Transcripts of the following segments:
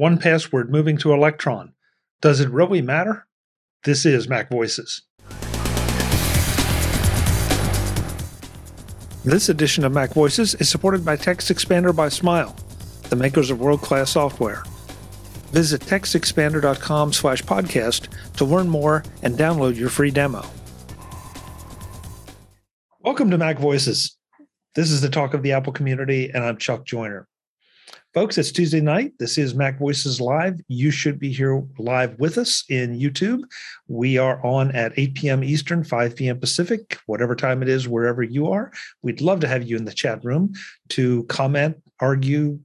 1Password moving to Electron. Does it really matter? This is Mac Voices. This edition of Mac Voices is supported by Text Expander by Smile, the makers of world-class software. Visit textexpander.com slash podcast to learn more and download your free demo. Welcome to Mac Voices. This is the talk of the Apple community, and I'm Chuck Joiner. Folks, it's Tuesday night. This is Mac Voices Live. You should be here live with us in YouTube. We are on at 8 p.m. Eastern, 5 p.m. Pacific, whatever time it is, wherever you are. We'd love to have you in the chat room to comment, argue,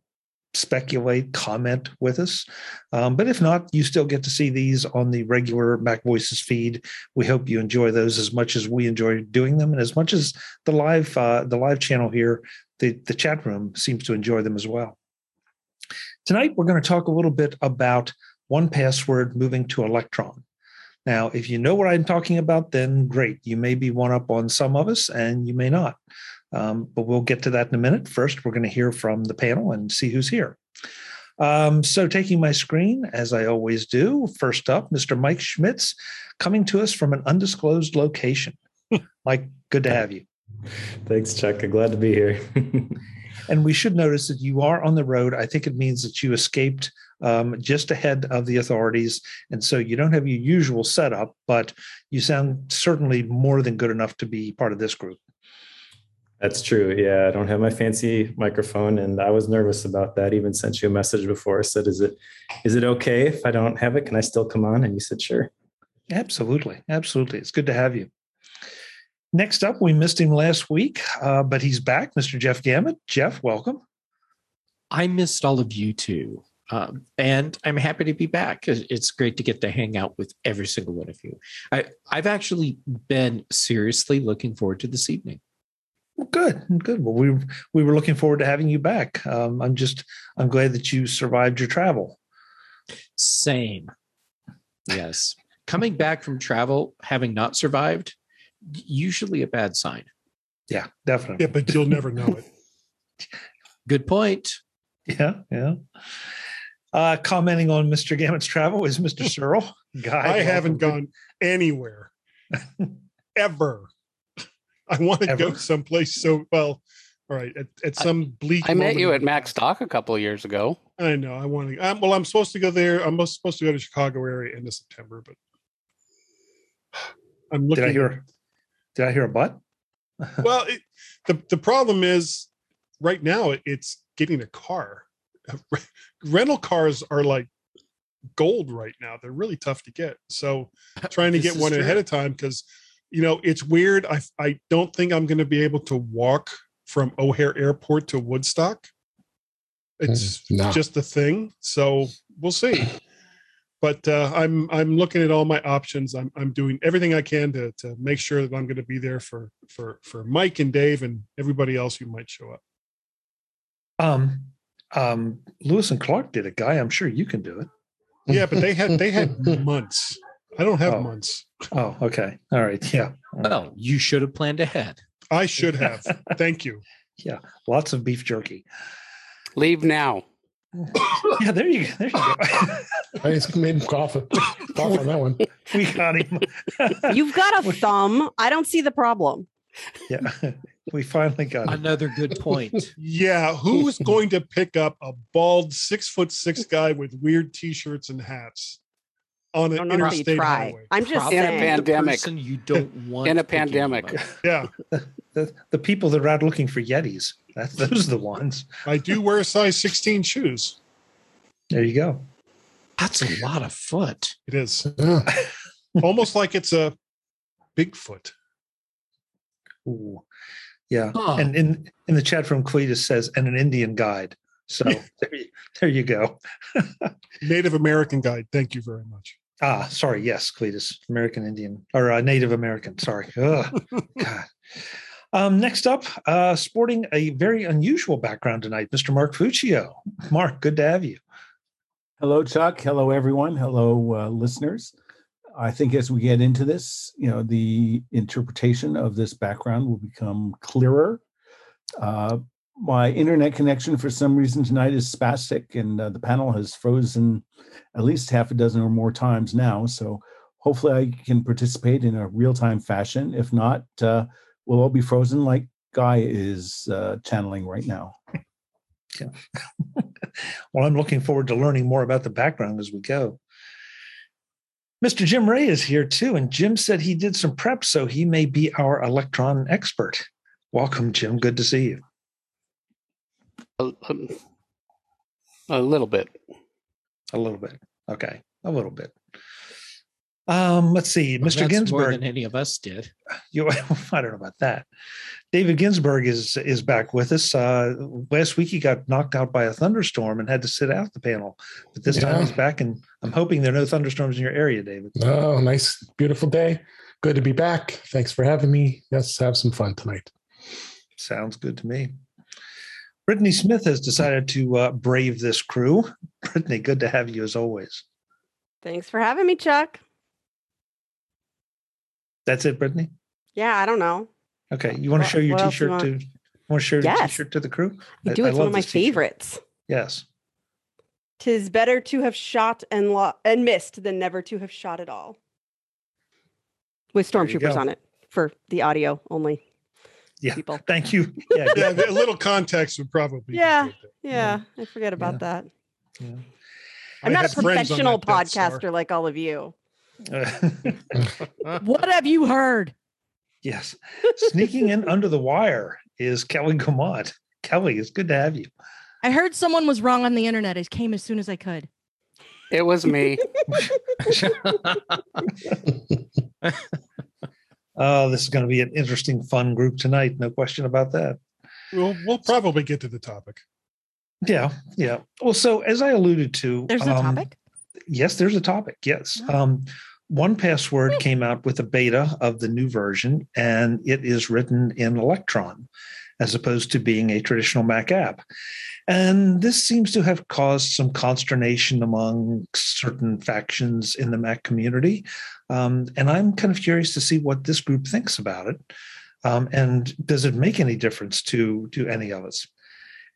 speculate, comment with us. Um, but if not, you still get to see these on the regular Mac Voices feed. We hope you enjoy those as much as we enjoy doing them, and as much as the live uh, the live channel here, the the chat room seems to enjoy them as well. Tonight, we're going to talk a little bit about 1Password moving to Electron. Now, if you know what I'm talking about, then great. You may be one up on some of us, and you may not. Um, but we'll get to that in a minute. First, we're going to hear from the panel and see who's here. Um, so, taking my screen, as I always do, first up, Mr. Mike Schmitz, coming to us from an undisclosed location. Mike, good to have you. Thanks, Chuck. I'm glad to be here. And we should notice that you are on the road. I think it means that you escaped um, just ahead of the authorities. And so you don't have your usual setup, but you sound certainly more than good enough to be part of this group. That's true. Yeah, I don't have my fancy microphone, and I was nervous about that. Even sent you a message before. I said, "Is it, is it okay if I don't have it? Can I still come on?" And you said, "Sure." Absolutely, absolutely. It's good to have you. Next up, we missed him last week, uh, but he's back, Mr. Jeff Gamet. Jeff, welcome. I missed all of you too. Um, and I'm happy to be back. It's great to get to hang out with every single one of you. I, I've actually been seriously looking forward to this evening. Well, good, good. Well, we we were looking forward to having you back. Um, I'm just I'm glad that you survived your travel. Same. Yes, coming back from travel, having not survived, usually a bad sign. Yeah, definitely. Yeah, but you'll never know it. Good point. Yeah, yeah. Uh, commenting on Mr. Gamet's travel is Mr. Serle. Guy, I haven't gone anywhere ever. I want to go someplace so well. All right, at, at some bleak. I met you at Macstock a couple of years ago. I know. I want to. I'm, well, I'm supposed to go there. I'm supposed to go to Chicago area end of September, but I'm looking. Did I hear? Did I hear a butt? well, it, the the problem is right now it's getting a car. Rental cars are like gold right now. They're really tough to get. So trying to get one true. ahead of time because you know it's weird. I I don't think I'm going to be able to walk from O'Hare Airport to Woodstock. It's mm, no. just a thing. So we'll see but uh, I'm I'm looking at all my options. I'm I'm doing everything I can to to make sure that I'm going to be there for for for Mike and Dave and everybody else who might show up. Um, um, Lewis and Clark did it, guy. I'm sure you can do it. Yeah, but they had they had months. I don't have oh. months. Oh, okay. All right. Yeah. Well, you should have planned ahead. I should have. Thank you. Yeah, lots of beef jerky. Leave now. yeah, there you go. There you go. I just made him cough, cough on that one. We got him. You've got a thumb. I don't see the problem. Yeah, we finally got him. another good point. yeah, who's going to pick up a bald six foot six guy with weird t-shirts and hats on an interstate highway? I'm just in a pandemic. you don't want in a pandemic. Yeah, the, the people that are out looking for Yetis. That's those are the ones. I do wear size 16 shoes. There you go. That's a lot of foot. It is. Almost like it's a Bigfoot. Ooh. Yeah. Huh. And in in the chat from Cletus says, and an Indian guide. So there, you, there you go. Native American guide. Thank you very much. Ah, sorry. Yes, Cletus, American Indian or uh, Native American. Sorry. Ugh, God. Um, next up, uh, sporting a very unusual background tonight, Mr. Mark Fuccio. Mark, good to have you. Hello, Chuck. Hello, everyone. Hello, uh, listeners. I think as we get into this, you know, the interpretation of this background will become clearer. Uh, my internet connection for some reason tonight is spastic, and uh, the panel has frozen at least half a dozen or more times now. So hopefully, I can participate in a real time fashion. If not, uh, we'll all be frozen like Guy is uh, channeling right now. Yeah. well, I'm looking forward to learning more about the background as we go. Mr. Jim Rea is here too, and Jim said he did some prep, so he may be our electron expert. Welcome, Jim. Good to see you. A, a little bit. A little bit. Okay, a little bit. Um, let's see, Well, Mr. that's Ginsburg. more than any of us did. You, I don't know about that. David Ginsburg is is back with us. Uh, last week he got knocked out by a thunderstorm and had to sit out the panel, but this time he's back, and I'm hoping there are no thunderstorms in your area, David. Oh, nice, beautiful day. Good to be back. Thanks for having me. Let's have some fun tonight. Sounds good to me. Brittany Smith has decided to uh, brave this crew. Brittany, good to have you as always. Thanks for having me, Chuck. That's it, Brittany. Yeah, I don't know. Okay, you want to show your what T-shirt want? to? Want to show your T-shirt to the crew? I- do. I It's one of my this t-shirt. favorites. Yes. Tis better to have shot and lo- and missed than never to have shot at all. With stormtroopers on it for the audio only Yeah. people. Thank you. Yeah. Yeah, a little context would probably. be Yeah. Yeah, I forget about Yeah. that. yeah. I'm I not a had friends on professional that Death Star. podcaster like all of you. What have you heard? yes. Sneaking in under the wire is Kelly Guimont. Kelly, it's good to have you. I heard someone was wrong on the internet. I came as soon as I could. It was me. Oh, this is going to be an interesting, fun group tonight. No question about that. We'll we'll probably get to the topic. Yeah, yeah. Well, so as I alluded to, There's a um, topic. Yes, there's a topic. Yes. Um, 1Password came out with a beta of the new version, and it is written in Electron as opposed to being a traditional Mac app. And this seems to have caused some consternation among certain factions in the Mac community. Um, and I'm kind of curious to see what this group thinks about it. Um, and does it make any difference to to any of us?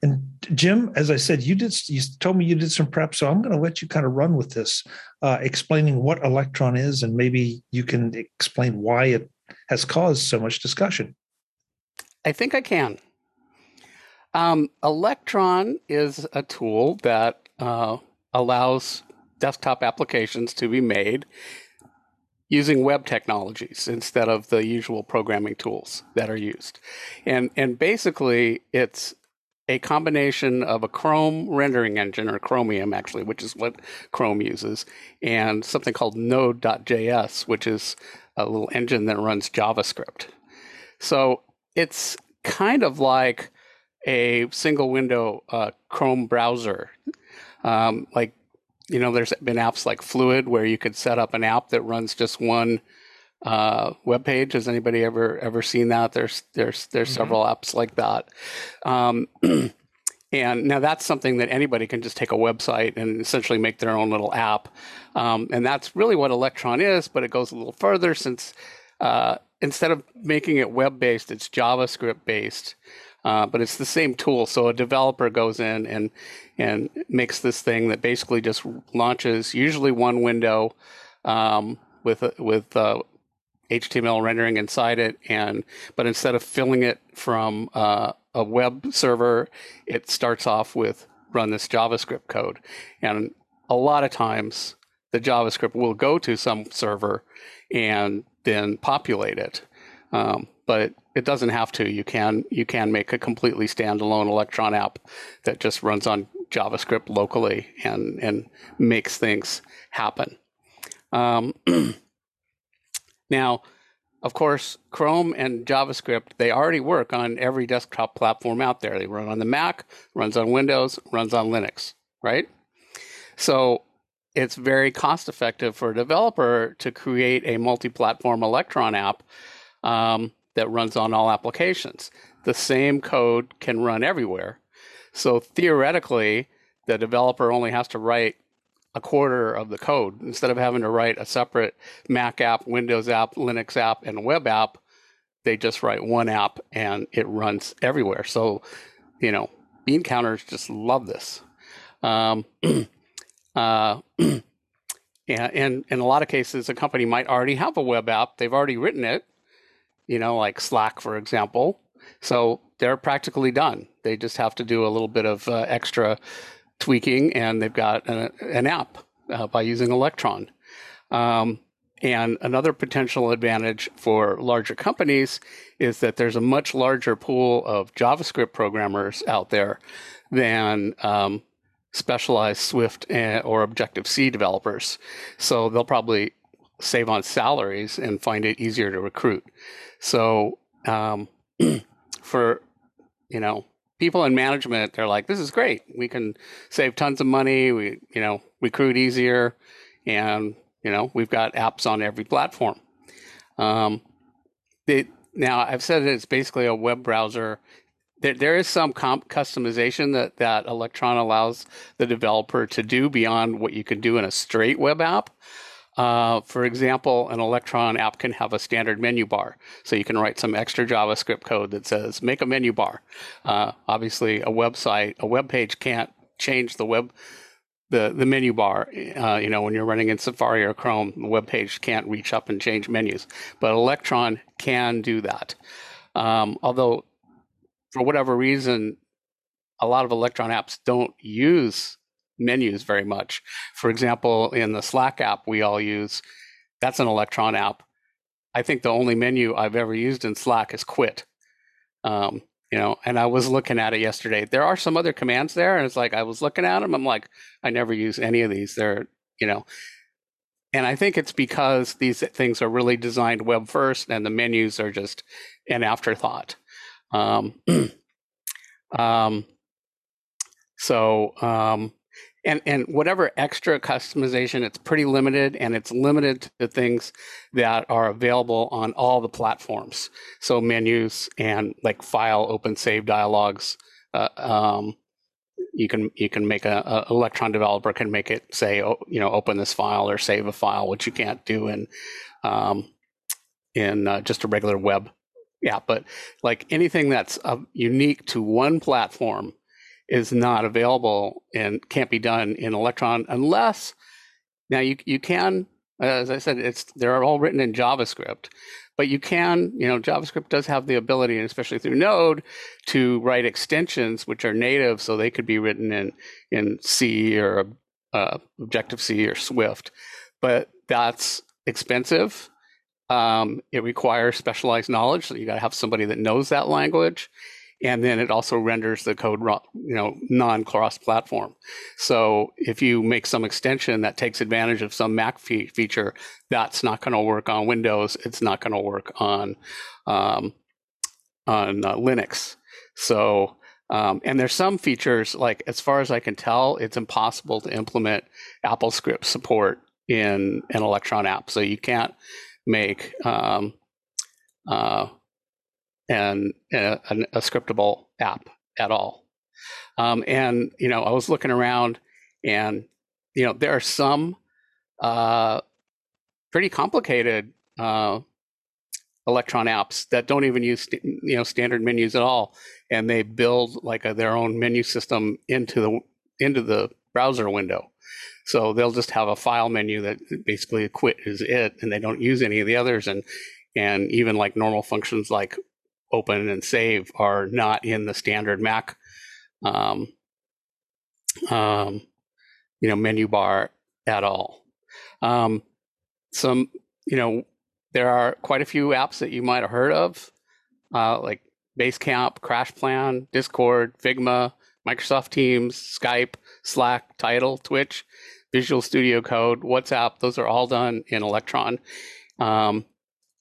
And Jim, as I said, you did you told me you did some prep, so I'm going to let you kind of run with this, uh, explaining what Electron is, and maybe you can explain why it has caused so much discussion. I think I can. Um, Electron is a tool that uh, allows desktop applications to be made using web technologies instead of the usual programming tools that are used. And and basically it's a combination of a Chrome rendering engine or Chromium actually, which is what Chrome uses, and something called node.js, which is a little engine that runs JavaScript. So it's kind of like a single window uh, Chrome browser. Um, like, you know, there's been apps like Fluid where you could set up an app that runs just one uh, web page. Has anybody ever ever seen that? There's there's there's Mhm. several apps like that. Um, and now that's something that anybody can just take a website and essentially make their own little app. Um, and that's really what Electron is, but it goes a little further since uh, instead of making it web based, it's JavaScript based. Uh, but it's the same tool. So a developer goes in and and makes this thing that basically just launches usually one window um, with a- with uh, HTML rendering inside it, and but instead of filling it from uh, a web server, it starts off with run this JavaScript code, and a lot of times the JavaScript will go to some server and then populate it. Um, but it doesn't have to. You can you can make a completely standalone Electron app that just runs on JavaScript locally and and makes things happen. Um, now, of course, Chrome and JavaScript they already work on every desktop platform out there. They run on the Mac, runs on Windows, runs on Linux, right? So it's very cost effective for a developer to create a multi-platform Electron app um, that runs on all applications. The same code can run everywhere. So theoretically, the developer only has to write a quarter of the code instead of having to write a separate Mac app, Windows app, Linux app, and web app. They just write one app and it runs everywhere. So you know, bean counters just love this. Um, uh, and, and in a lot of cases, a company might already have a web app. They've already written it, you know, like Slack, for example. So they're practically done. They just have to do a little bit of uh, extra tweaking, and they've got a, an app uh, by using Electron. Um, and another potential advantage for larger companies is that there's a much larger pool of JavaScript programmers out there than um, specialized Swift or Objective C developers. So they'll probably save on salaries and find it easier to recruit. So um, for you know people in management, they're like, "This is great. We can save tons of money. We you know recruit easier, and you know we've got apps on every platform." Um, they, now I've said it's basically a web browser. There, there is some comp customization that that Electron allows the developer to do beyond what you can do in a straight web app. Uh, for example, an Electron app can have a standard menu bar. So you can write some extra JavaScript code that says, make a menu bar. Uh, obviously, a website, a web page can't change the web. The, the menu bar, uh, you know, when you're running in Safari or Chrome, the web page can't reach up and change menus, but Electron can do that. Um, although, for whatever reason, a lot of Electron apps don't use menus very much. For example, in the Slack app we all use, that's an Electron app. I think the only menu I've ever used in Slack is quit. Um, you know, and I was looking at it yesterday. There are some other commands there, and it's like I was looking at them. I'm like, I never use any of these. They're, you know, and I think it's because these things are really designed web first, and the menus are just an afterthought. Um, um, so, um, and and whatever extra customization it's pretty limited and it's limited to things that are available on all the platforms. So menus and like file open save dialogues uh, um, you can you can make a, a, electron developer can make it say oh, you know open this file or save a file which you can't do in um, in uh, just a regular web yeah but like anything that's uh, unique to one platform is not available and can't be done in Electron unless now you you can as I said it's they're all written in JavaScript but you can you know JavaScript does have the ability and especially through Node to write extensions which are native so they could be written in in C or uh, Objective C or Swift but that's expensive. Um, it requires specialized knowledge so you got to have somebody that knows that language and then it also renders the code you know non-cross platform so if you make some extension that takes advantage of some mac fe- feature that's not going to work on windows it's not going to work on um, on uh, linux. So um, and there's some features like as far as i can tell it's impossible to implement apple script support in an electron app. So you can't make um, uh, and a, a scriptable app at all. Um, and you know, I was looking around, and you know, there are some uh, pretty complicated uh, Electron apps that don't even use you know standard menus at all, and they build like a, their own menu system into the into the browser window. So they'll just have a file menu that basically quit is it, and they don't use any of the others. And and even like normal functions like open and save are not in the standard Mac, um, um, you know, menu bar at all. Um, some, you know, there are quite a few apps that you might have heard of, uh, like Basecamp, CrashPlan, Discord, Figma, Microsoft Teams, Skype, Slack, Tidal, Twitch, Visual Studio Code, WhatsApp. Those are all done in Electron. Um,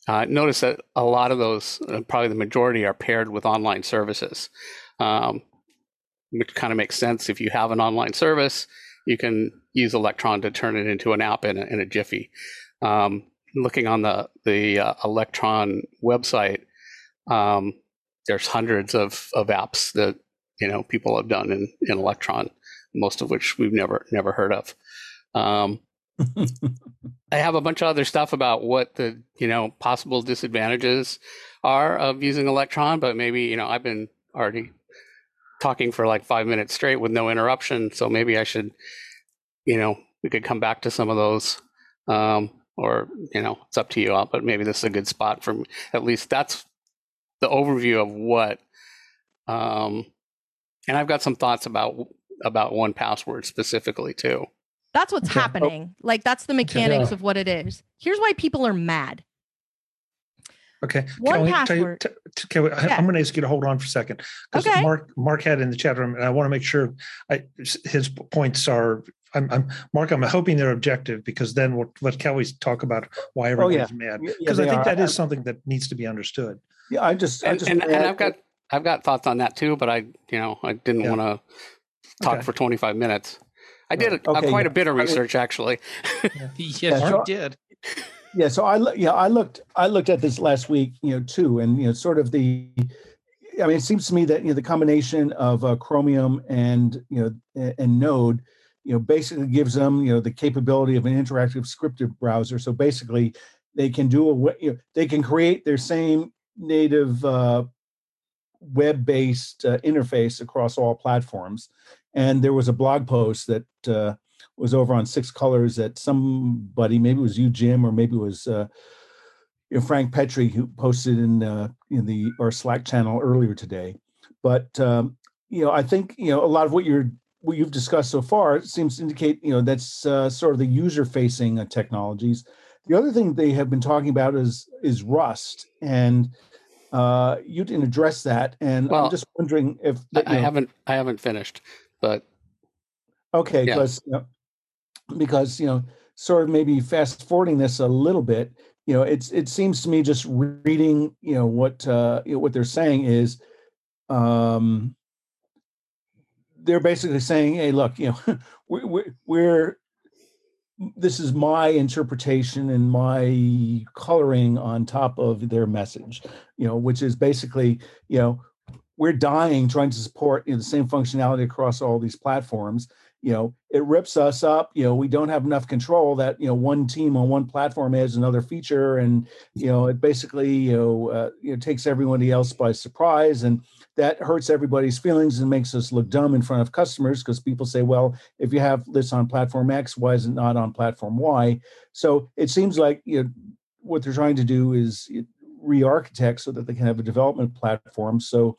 uh, notice that a lot of those, uh, probably the majority, are paired with online services, um, which kind of makes sense. If you have an online service, you can use Electron to turn it into an app in a, in a jiffy. Um, looking on the the uh, Electron website, um, there's hundreds of, of apps that you know people have done in, in Electron, most of which we've never never heard of. Um, I have a bunch of other stuff about what the you know possible disadvantages are of using Electron, but maybe you know I've been already talking for like five minutes straight with no interruption. So maybe I should, you know, we could come back to some of those. Um, or, you know, it's up to you all, but maybe this is a good spot for me. at least that's the overview of what, um, and I've got some thoughts about, about 1Password specifically too. That's what's Okay. Oh. happening. Like that's the mechanics Yeah. of what it is. Here's why people are mad. Okay. One can we you, password. t- t- can we, I- Yeah. I'm going to ask you to hold on for a second because Okay. Mark Mark had in the chat room, and I want to make sure I, his points are. I'm, I'm Mark. I'm hoping they're objective because then we'll let Kelly talk about why Oh, yeah. mad. Yeah, yeah, Because I think are. that I- is something that needs to be understood. Yeah, I just, I And, just and, wanna and I've got, I've got thoughts on that too, but I, you know, I didn't Yeah. want to talk Okay. for 25 minutes. I did a, Okay, quite yeah. a bit of I mean- research actually. Yes, Yeah, you did. yeah so i loo- yeah i looked i looked at this last week you know too and you know sort of the i mean it seems to me that you know the combination of uh, chromium and you know a- and node you know basically gives them you know the capability of an interactive scripted browser so basically they can do a we- you know, they can create their same native uh, web-based uh, interface across all platforms and there was a blog post that uh, was over on Six Colors that somebody, maybe it was you, Jim, or maybe it was uh, you know, Frank Petrie, who posted in uh, in the our Slack channel earlier today. But um, you know, I think you know a lot of what you're what you've discussed so far seems to indicate you know that's uh, sort of the user facing uh, technologies. The other thing they have been talking about is is Rust, and uh, you didn't address that. And Well, I'm just wondering if I, you I know, haven't, I haven't finished, but Okay, Yeah. because you know, because you know, sort of maybe fast forwarding this a little bit, you know, it's it seems to me just reading, you know, what uh, you know, what they're saying is, um, they're basically saying, hey, look, you know, we, we, we're this is my interpretation and my coloring on top of their message, you know, which is basically, you know, we're dying trying to support the same functionality across all these platforms. You know it rips us up. You know we don't have enough control that you know one team on one platform adds another feature and you know it basically you know uh, you know takes everybody else by surprise and that hurts everybody's feelings and makes us look dumb in front of customers because people say well if you have this on platform x why is it not on platform y? So it seems like you know what they're trying to do is re-architect so that they can have a development platform. So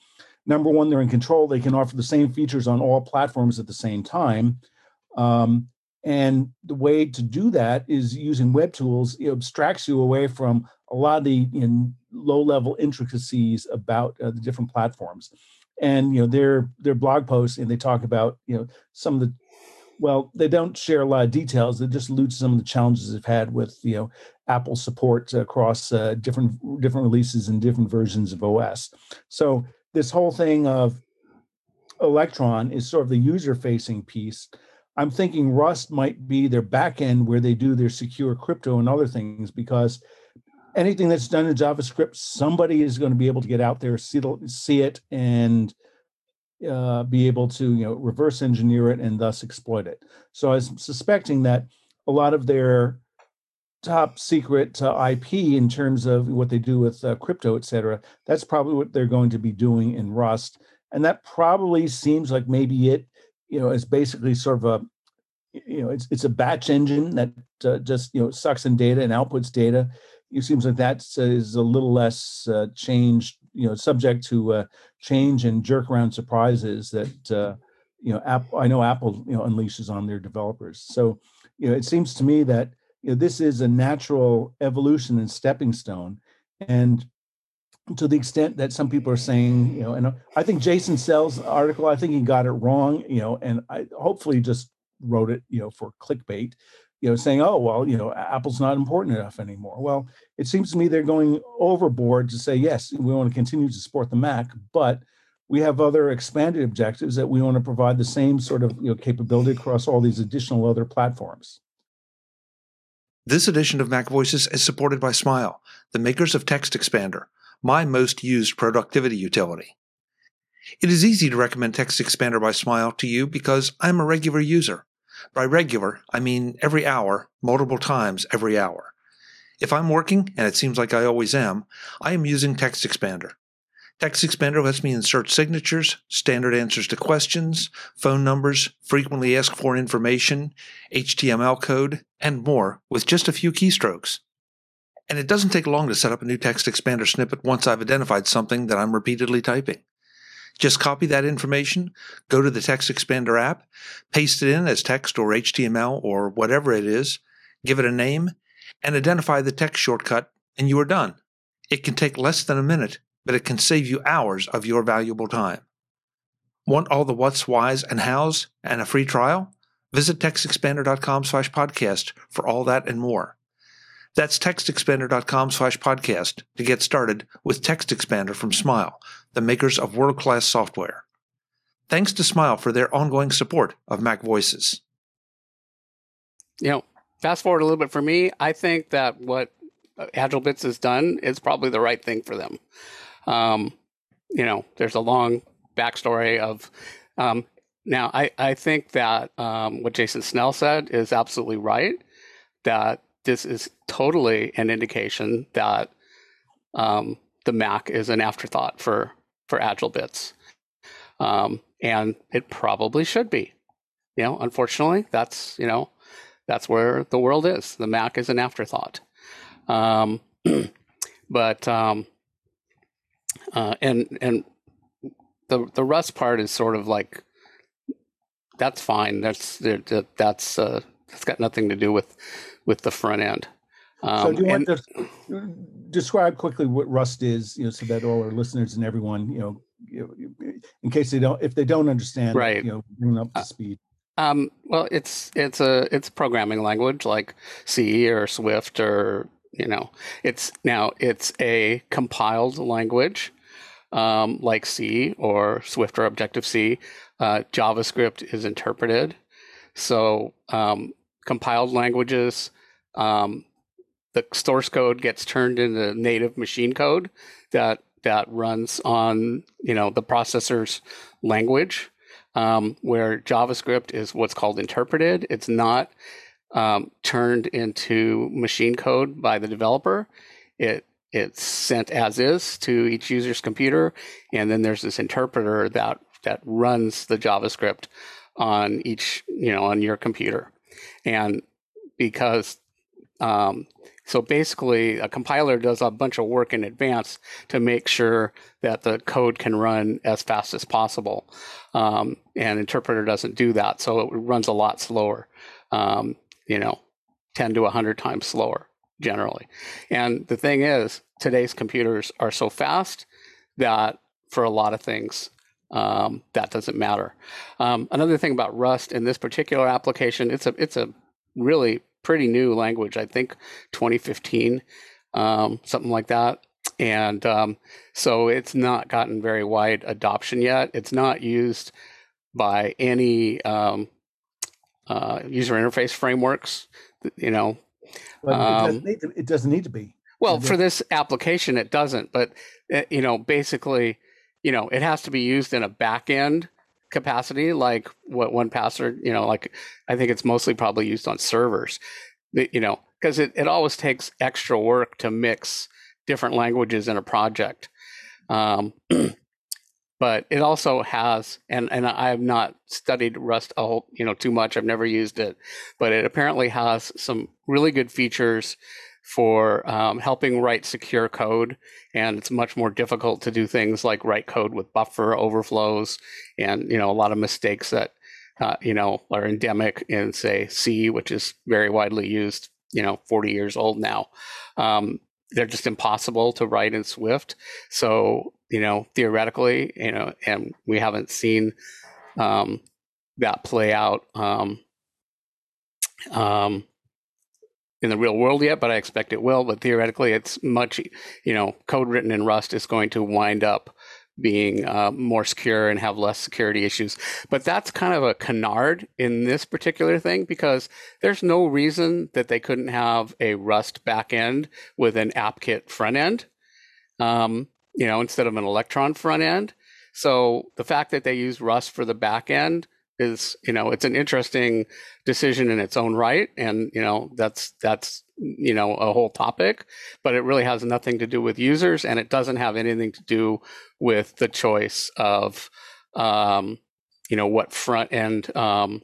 number one, they're in control. They can offer the same features on all platforms at the same time. Um, and the way to do that is using web tools. It abstracts you away from a lot of the you know, low-level intricacies about uh, the different platforms. And you know their their blog posts, and they talk about you know some of the well, they don't share a lot of details. They just allude to some of the challenges they've had with you know Apple support across uh, different different releases and different versions of OS. So this whole thing of Electron is sort of the user facing piece. I'm thinking Rust might be their back end where they do their secure crypto and other things because anything that's done in JavaScript, somebody is going to be able to get out there, see, see it, and uh, be able to you know reverse engineer it and thus exploit it. So I was suspecting that a lot of their top secret uh, IP in terms of what they do with uh, crypto, et cetera. That's probably what they're going to be doing in Rust, and that probably seems like maybe it, you know, is basically sort of a, you know, it's it's a batch engine that uh, just you know sucks in data and outputs data. It seems like that is a little less uh, changed, you know, subject to uh, change and jerk around surprises that uh, you know. Apple, I know Apple, you know, unleashes on their developers. So, you know, it seems to me that you know, this is a natural evolution and stepping stone. And to the extent that some people are saying, you know, and I think Jason Snell's article, I think he got it wrong, you know, and I hopefully just wrote it, you know, for clickbait, you know, saying, oh, well, you know, Apple's not important enough anymore. Well, it seems to me they're going overboard to say, yes, we want to continue to support the Mac, but we have other expanded objectives that we want to provide the same sort of you know capability across all these additional other platforms. This edition of Mac Voices is supported by Smile, the makers of Text Expander, my most used productivity utility. It is easy to recommend Text Expander by Smile to you because I'm a regular user. By regular, I mean every hour, multiple times every hour. If I'm working, and it seems like I always am, I am using Text Expander. Text Expander lets me insert signatures, standard answers to questions, phone numbers, frequently asked for information, HTML code, and more with just a few keystrokes. And it doesn't take long to set up a new text expander snippet once I've identified something that I'm repeatedly typing. Just copy that information, go to the Text Expander app, paste it in as text or HTML or whatever it is, give it a name, and identify the text shortcut, and you are done. It can take less than a minute, but it can save you hours of your valuable time. Want all the what's, whys, and hows and a free trial? Visit textexpander.com slash podcast for all that and more. That's textexpander.com slash podcast to get started with Text Expander from Smile, the makers of world-class software. Thanks to Smile for their ongoing support of Mac Voices. You know, fast forward a little bit for me, I think that what AgileBits has done is probably the right thing for them. Um, you know, there's a long backstory of. Um, now, I, I think that um, what Jason Snell said is absolutely right. That this is totally an indication that um, the Mac is an afterthought for for AgileBits, um, and it probably should be. You know, unfortunately, that's you know, that's where the world is. The Mac is an afterthought. Um, but um, uh, and and the the Rust part is sort of like that's fine. That's that's uh, that's got nothing to do with with the front end. Um, so do you and, want to describe quickly what Rust is, you know, so that all our listeners and everyone, you know, you know in case they don't, if they don't understand, right, you know, bring up to uh, speed. Um, well, it's it's a it's a programming language like C or Swift or you know it's now it's a compiled language um, like C or Swift or Objective C. Uh, JavaScript is interpreted. So um, compiled languages, um, the source code gets turned into native machine code that that runs on you know the processor's language. Um, where JavaScript is what's called interpreted. It's not um, turned into machine code by the developer. It it's sent as is to each user's computer, and then there's this interpreter that that runs the JavaScript on each you know on your computer, and because um, so basically a compiler does a bunch of work in advance to make sure that the code can run as fast as possible, um, and interpreter doesn't do that, so it runs a lot slower. Um, you know, 10 to 100 times slower generally. And the thing is, today's computers are so fast that for a lot of things, um, that doesn't matter. Um, another thing about Rust in this particular application, it's a it's a really pretty new language. I think 2015, um, something like that. And um, so it's not gotten very wide adoption yet. It's not used by any um, uh, user interface frameworks. You know, but it, doesn't um, to, it, doesn't need to be. Well, for this application, it doesn't. But uh, you know, basically, you know, it has to be used in a back end capacity, like what 1Password. You know, like I think it's mostly probably used on servers. You know, because it, it always takes extra work to mix different languages in a project. Um, but it also has and and I have not studied Rust a whole, you know too much. I've never used it, but it apparently has some really good features for um, helping write secure code, and it's much more difficult to do things like write code with buffer overflows and you know a lot of mistakes that uh, you know are endemic in say C, which is very widely used. You know, 40 years old now. Um, they're just impossible to write in Swift. So you know, theoretically, you know, and we haven't seen um, that play out um, um, in the real world yet, but I expect it will. But theoretically, it's much, you know, code written in Rust is going to wind up being uh, more secure and have less security issues. But that's kind of a canard in this particular thing because there's no reason that they couldn't have a Rust backend with an AppKit front end. Um, you know, instead of an Electron front end. So the fact that they use Rust for the back end is you know it's an interesting decision in its own right and you know that's that's you know a whole topic but it really has nothing to do with users and it doesn't have anything to do with the choice of um, you know what front end um,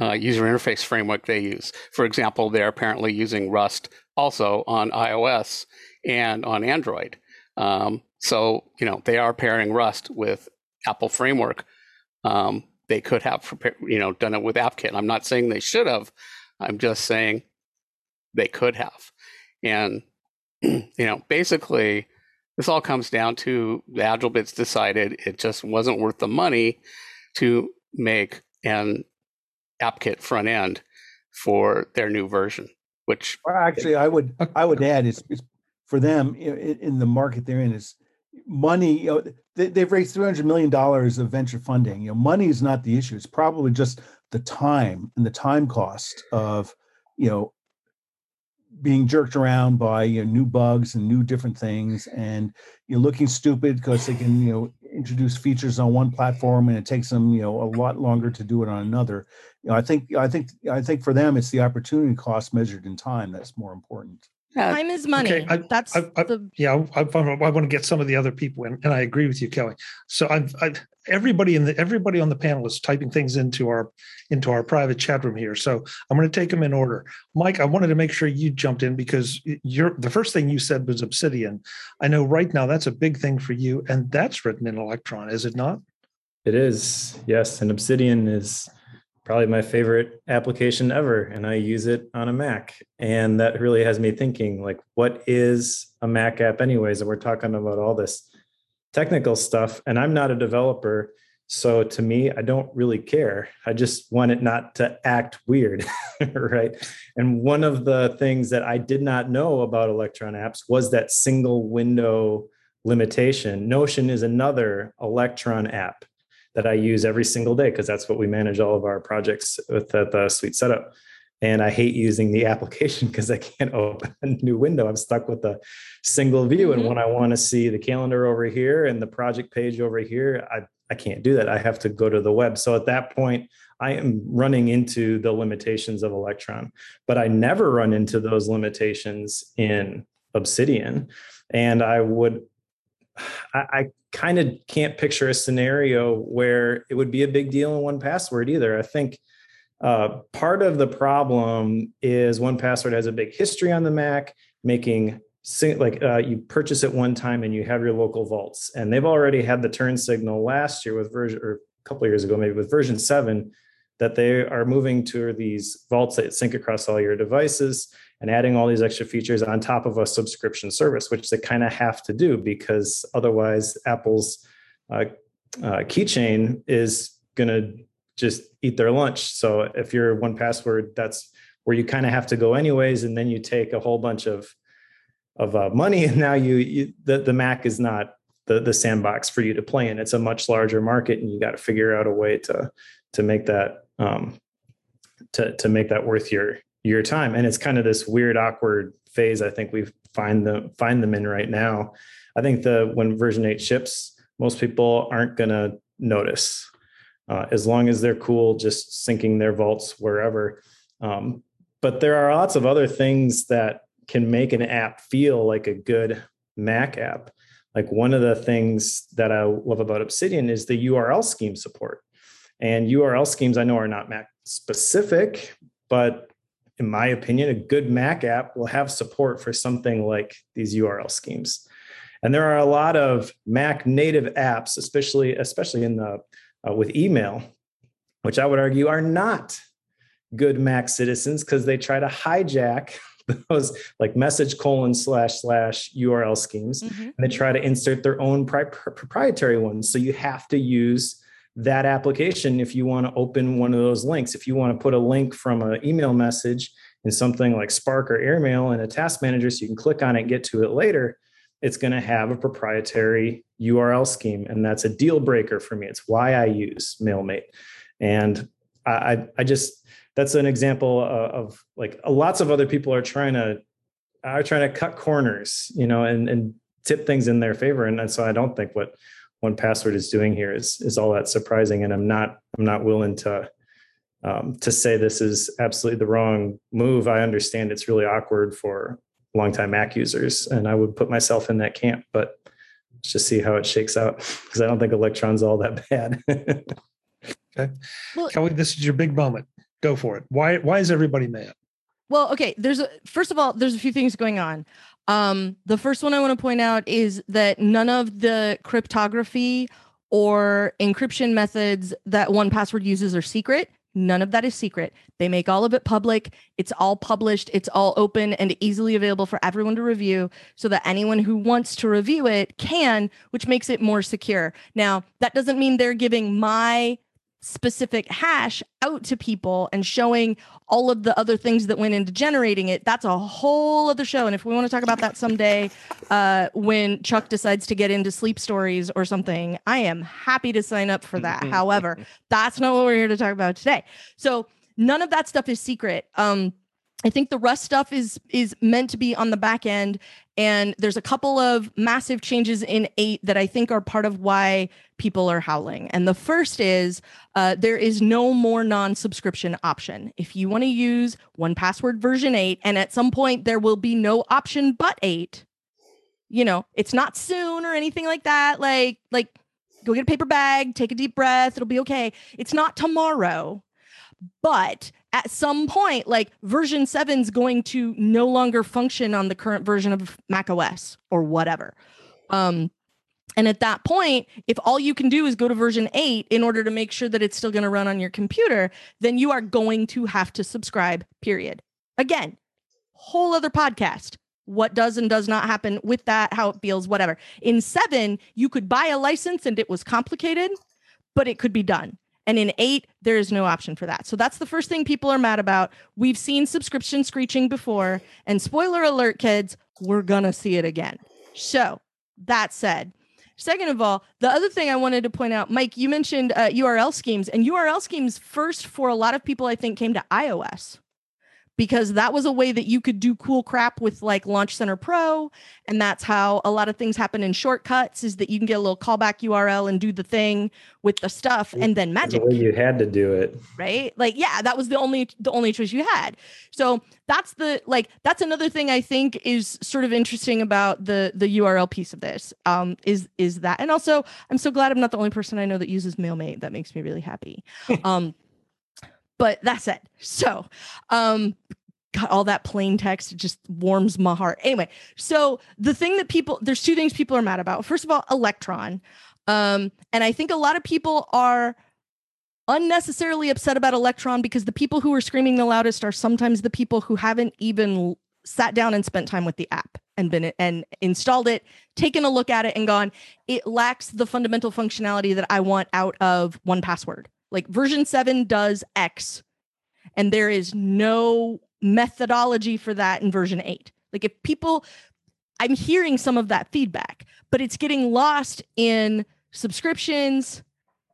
uh, user interface framework they use. For example they're apparently using rust also on ios and on android. Um, so you know they are pairing rust with apple framework um, they could have prepared, you know, done it with AppKit. I'm not saying they should have. I'm just saying they could have. And you know, basically, this all comes down to the AgileBits decided it just wasn't worth the money to make an AppKit front end for their new version. Which well, actually, I would I would add is for them in, in the market they're in is money you know they, have raised 300 million dollars of venture funding. You know money is not the issue. It's probably just the time and the time cost of you know being jerked around by you know, new bugs and new different things. And you know looking stupid because they can you know introduce features on one platform and it takes them you know a lot longer to do it on another. You know i think i think i think for them it's the opportunity cost measured in time that's more important Time is money. Okay, I, That's I, I, the yeah. I, I, want to get some of the other people in, and I agree with you, Kelly. So I've, I've everybody in the everybody on the panel is typing things into our into our private chat room here. So I'm going to take them in order. Mike, I wanted to make sure you jumped in because you're the first thing you said was Obsidian. I know right now that's a big thing for you, and that's written in Electron, is it not? It is, yes. And Obsidian is probably my favorite application ever and i use it on a mac. And that really has me thinking like what is a mac app anyways? And we're talking about all this technical stuff and i'm not a developer so to me i don't really care. I just want it not to act weird right? And one of the things that i did not know about electron apps was that single window limitation. Notion is another electron app that I use every single day because that's what we manage all of our projects with the, the Sweet setup. And I hate using the application because I can't open a new window. I'm stuck with a single view. Mm-hmm. And when I want to see the calendar over here and the project page over here, I, I can't do that. I have to go to the web. So at that point, I am running into the limitations of Electron, but I never run into those limitations in Obsidian. And I would I, I kind of can't picture a scenario where it would be a big deal in 1Password either. I think uh, part of the problem is 1Password has a big history on the Mac, making like uh, you purchase it one time and you have your local vaults, and they've already had the turn signal last year with version or a couple years ago, maybe with version seven, that they are moving to these vaults that sync across all your devices and adding all these extra features on top of a subscription service, which they kind of have to do because otherwise Apple's uh, uh, keychain is going to just eat their lunch. So if you're 1Password, that's where you kind of have to go anyways, and then you take a whole bunch of of uh, money, and now you, you the the Mac is not the the sandbox for you to play in. It's a much larger market, and you got to figure out a way to to make that um, to to make that worth your your time. And it's kind of this weird awkward phase i think we find them find them in right now. I think the when version 8 ships most people aren't going to notice uh, as long as they're cool just syncing their vaults wherever. Um, but there are lots of other things that can make an app feel like a good mac app. Like one of the things that i love about obsidian is the url scheme support. And url schemes i know are not mac specific but in my opinion, a good Mac app will have support for something like these URL schemes. And there are a lot of Mac native apps, especially especially in the uh, with email, which I would argue are not good Mac citizens because they try to hijack those like message colon slash slash URL schemes mm-hmm. and they try to insert their own pri- proprietary ones. So you have to use that application if you want to open one of those links. If you want to put a link from an email message in something like Spark or Airmail in a task manager so you can click on it and get to it later, it's going to have a proprietary URL scheme. And that's a deal breaker for me. It's why I use MailMate. And I, I just, that's an example of, of like lots of other people are trying to, are trying to cut corners, you know, and, and tip things in their favor. And, and so I don't think what 1Password is doing here is is all that surprising and i'm not i'm not willing to um, to say this is absolutely the wrong move i understand it's really awkward for longtime mac users and i would put myself in that camp but let's just see how it shakes out because i don't think electron's all that bad Okay. Well- Kelly, this is your big moment. Go for it. Why why is everybody mad? Well, okay. There's a first of all, there's a few things going on. Um, the first one I want to point out is that none of the cryptography or encryption methods that 1Password uses are secret. None of that is secret. They make all of it public. It's all published. It's all open and easily available for everyone to review so that anyone who wants to review it can, which makes it more secure. Now, that doesn't mean they're giving my specific hash out to people and showing all of the other things that went into generating it that's a whole other show. And if we want to talk about that someday uh, when chuck decides to get into sleep stories or something i am happy to sign up for that. However that's not what we're here to talk about today. So none of that stuff is secret. Um, I think the Rust stuff is is meant to be on the back end, and there's a couple of massive changes in eight that I think are part of why people are howling. And the first is uh, there is no more non-subscription option. If you want to use 1Password version eight, and at some point there will be no option but eight. You know, it's not soon or anything like that. Like like go get a paper bag, take a deep breath, it'll be okay. It's not tomorrow but at some point like version 7 is going to no longer function on the current version of mac os or whatever. Um and at that point if all you can do is go to version 8 in order to make sure that it's still going to run on your computer then you are going to have to subscribe period. Again whole other podcast. What does and does not happen with that how it feels whatever. In 7 you could buy a license and it was complicated but it could be done and in eight, there is no option for that. So that's the first thing people are mad about. We've seen subscription screeching before. And spoiler alert, kids, we're going to see it again. So that said, second of all, the other thing I wanted to point out, Mike, you mentioned uh, URL schemes, and URL schemes first for a lot of people, I think, came to iOS because that was a way that you could do cool crap with like Launch Center Pro. And that's how a lot of things happen in shortcuts is that you can get a little callback URL and do the thing with the stuff and then magic. the you had to do it. Right? Like yeah that was the only the only choice you had. So that's the like that's another thing i think is sort of interesting about the the url piece of this um is is that. And also i'm so glad i'm not the only person i know that uses mailmate that makes me really happy. Um but that's it so um all that plain text just warms my heart. Anyway, so the thing that people there's two things people are mad about. First of all, Electron. Um, and I think a lot of people are unnecessarily upset about Electron because the people who are screaming the loudest are sometimes the people who haven't even sat down and spent time with the app and been and installed it, taken a look at it and gone, it lacks the fundamental functionality that I want out of 1Password. Like version 7 does X and there is no methodology for that in version 8. Like if people I'm hearing some of that feedback, but it's getting lost in subscriptions,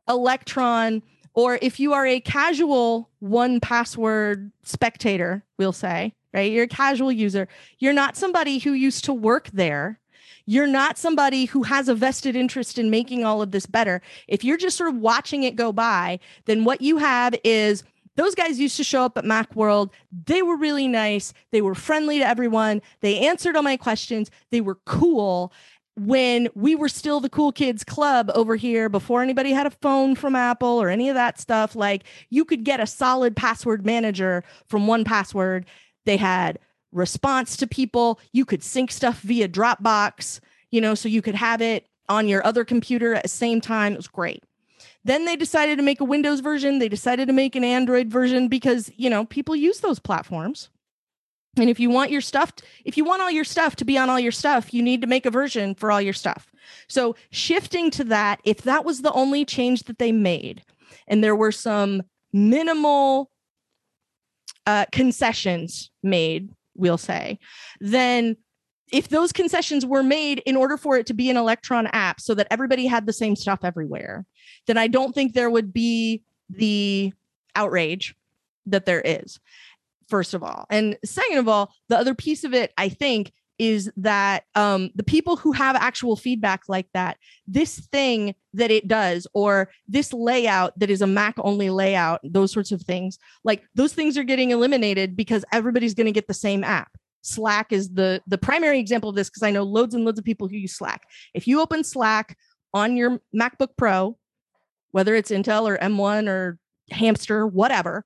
Electron, or if you are a casual 1Password spectator, we'll say, right? You're a casual user. You're not somebody who used to work there. You're not somebody who has a vested interest in making all of this better. If you're just sort of watching it go by, then what you have is those guys used to show up at Macworld. They were really nice. They were friendly to everyone. They answered all my questions. They were cool when we were still the cool kids club over here before anybody had a phone from Apple or any of that stuff. Like you could get a solid password manager from 1Password. They had response to people. You could sync stuff via Dropbox, you know, so you could have it on your other computer at the same time. It was great. Then they decided to make a Windows version. They decided to make an Android version because, you know, people use those platforms. And if you want your stuff, if you want all your stuff to be on all your stuff, you need to make a version for all your stuff. So shifting to that, if that was the only change that they made, and there were some minimal uh, concessions made, we'll say, then if those concessions were made in order for it to be an Electron app so that everybody had the same stuff everywhere, then I don't think there would be the outrage that there is, first of all. And second of all, the other piece of it, I think, is that um, the people who have actual feedback like that, this thing that it does, or this layout that is a Mac only layout, those sorts of things, like those things are getting eliminated because everybody's going to get the same app. Slack is the the primary example of this because I know loads and loads of people who use Slack. If you open Slack on your MacBook Pro, whether it's Intel or M1 or Hamster, whatever,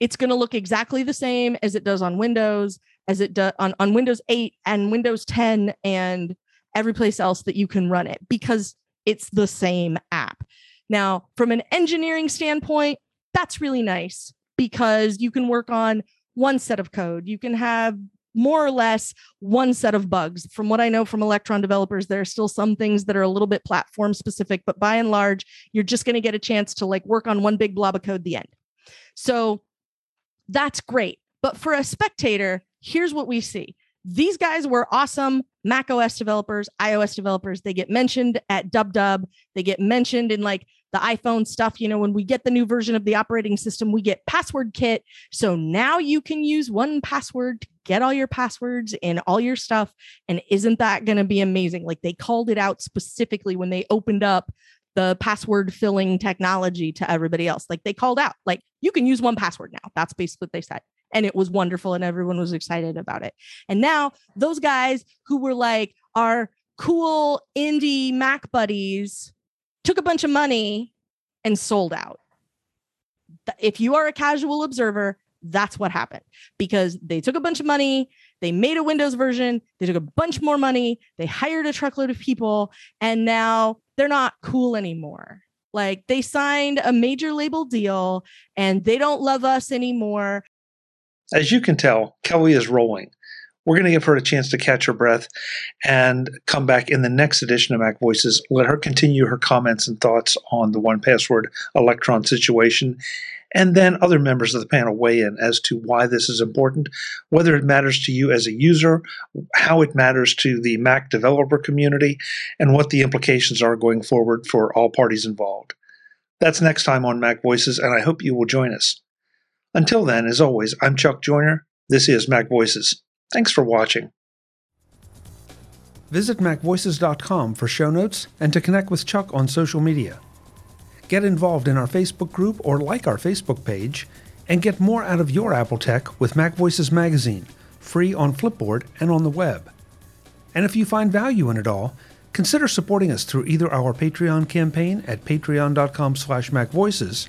it's going to look exactly the same as it does on Windows, as it does on, on Windows 8 and Windows 10 and every place else that you can run it because it's the same app. Now, from an engineering standpoint, that's really nice because you can work on one set of code. You can have more or less one set of bugs. From what I know from Electron developers, there are still some things that are a little bit platform specific, but by and large, you're just going to get a chance to like work on one big blob of code the end. So that's great. But for a spectator, here's what we see. These guys were awesome Mac OS developers, iOS developers. They get mentioned at Dub Dub. They get mentioned in like the iPhone stuff. You know, when we get the new version of the operating system, we get password kit. So now you can use 1Password to get all your passwords and all your stuff. And isn't that going to be amazing? Like they called it out specifically when they opened up the password filling technology to everybody else. Like they called out, like you can use 1Password now. That's basically what they said and it was wonderful and everyone was excited about it. And now those guys who were like our cool indie Mac buddies took a bunch of money and sold out. If you are a casual observer, that's what happened because they took a bunch of money, they made a Windows version, they took a bunch more money, they hired a truckload of people, and now they're not cool anymore. Like they signed a major label deal and they don't love us anymore. As you can tell, Kelly is rolling. We're going to give her a chance to catch her breath and come back in the next edition of Mac Voices. Let her continue her comments and thoughts on the 1Password electron situation. And then other members of the panel weigh in as to why this is important, whether it matters to you as a user, how it matters to the Mac developer community, and what the implications are going forward for all parties involved. That's next time on Mac Voices, and I hope you will join us. Until then, as always, I'm Chuck Joiner. This is Mac Voices. Thanks for watching. Visit MacVoices.com for show notes and to connect with Chuck on social media. Get involved in our Facebook group or like our Facebook page, and get more out of your Apple tech with Mac Voices Magazine, free on Flipboard and on the web. And if you find value in it all, consider supporting us through either our Patreon campaign at patreon.com slash macvoices